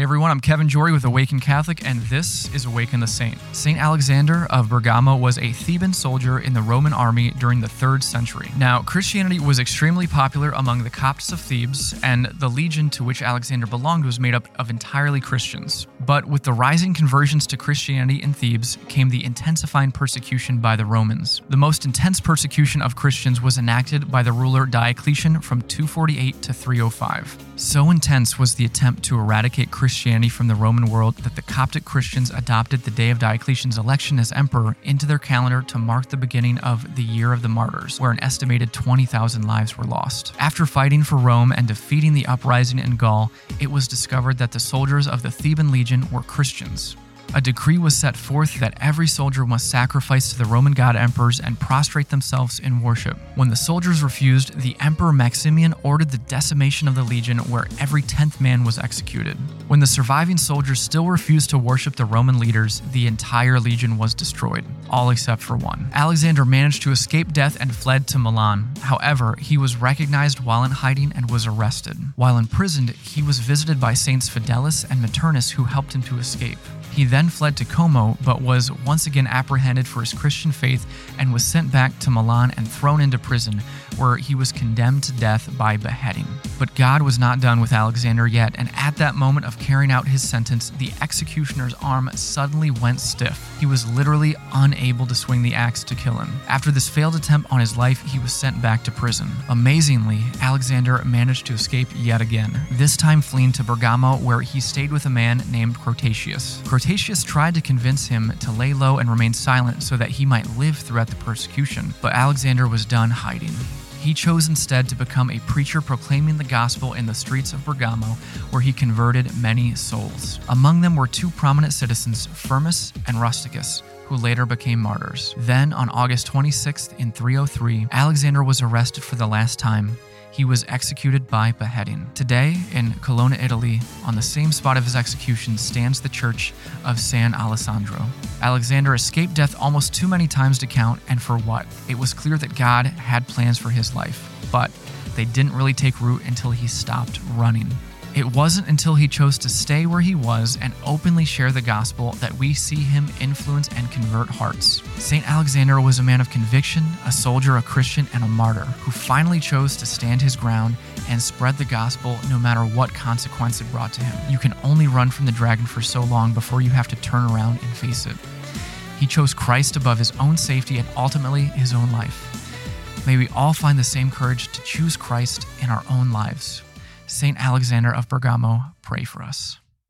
Hey everyone, I'm Kevin Jorrey with Awaken Catholic, and this is Awaken the Saint. Saint Alexander of Bergamo was a Theban soldier in the Roman army during the 3rd century. Now, Christianity was extremely popular among the Copts of Thebes, and the legion to which Alexander belonged was made up of entirely Christians. But with the rising conversions to Christianity in Thebes came the intensifying persecution by the Romans. The most intense persecution of Christians was enacted by the ruler Diocletian from 248 to 305. So intense was the attempt to eradicate Christianity from the Roman world that the Coptic Christians adopted the day of Diocletian's election as emperor into their calendar to mark the beginning of the Year of the Martyrs, where an estimated 20,000 lives were lost. After fighting for Rome and defeating the uprising in Gaul, it was discovered that the soldiers of the Theban legion were Christians. A decree was set forth that every soldier must sacrifice to the Roman god emperors and prostrate themselves in worship. When the soldiers refused, the Emperor Maximian ordered the decimation of the legion, where every tenth man was executed. When the surviving soldiers still refused to worship the Roman leaders, the entire legion was destroyed, all except for one. Alexander managed to escape death and fled to Milan. However, he was recognized while in hiding and was arrested. While imprisoned, he was visited by Saints Fidelis and Maternus who helped him to escape. He then fled to Como, but was once again apprehended for his Christian faith and was sent back to Milan and thrown into prison, where he was condemned to death by beheading. But God was not done with Alexander yet, and at that moment of carrying out his sentence, the executioner's arm suddenly went stiff. He was literally unable to swing the axe to kill him. After this failed attempt on his life, he was sent back to prison. Amazingly, Alexander managed to escape yet again, this time fleeing to Bergamo, where he stayed with a man named Crotatius. Crotatius tried to convince him to lay low and remain silent so that he might live throughout the persecution, but Alexander was done hiding. He chose instead to become a preacher proclaiming the gospel in the streets of Bergamo, where he converted many souls. Among them were two prominent citizens, Firmus and Rusticus, who later became martyrs. Then, on August 26th in 303, Alexander was arrested for the last time he was executed by beheading. Today, in Colonna, Italy, on the same spot of his execution stands the church of San Alessandro. Alexander escaped death almost too many times to count, and for what? It was clear that God had plans for his life, but they didn't really take root until he stopped running. It wasn't until he chose to stay where he was and openly share the gospel that we see him influence and convert hearts. St. Alexander was a man of conviction, a soldier, a Christian, and a martyr who finally chose to stand his ground and spread the gospel no matter what consequence it brought to him. You can only run from the dragon for so long before you have to turn around and face it. He chose Christ above his own safety and ultimately his own life. May we all find the same courage to choose Christ in our own lives. St. Alexander of Bergamo, pray for us.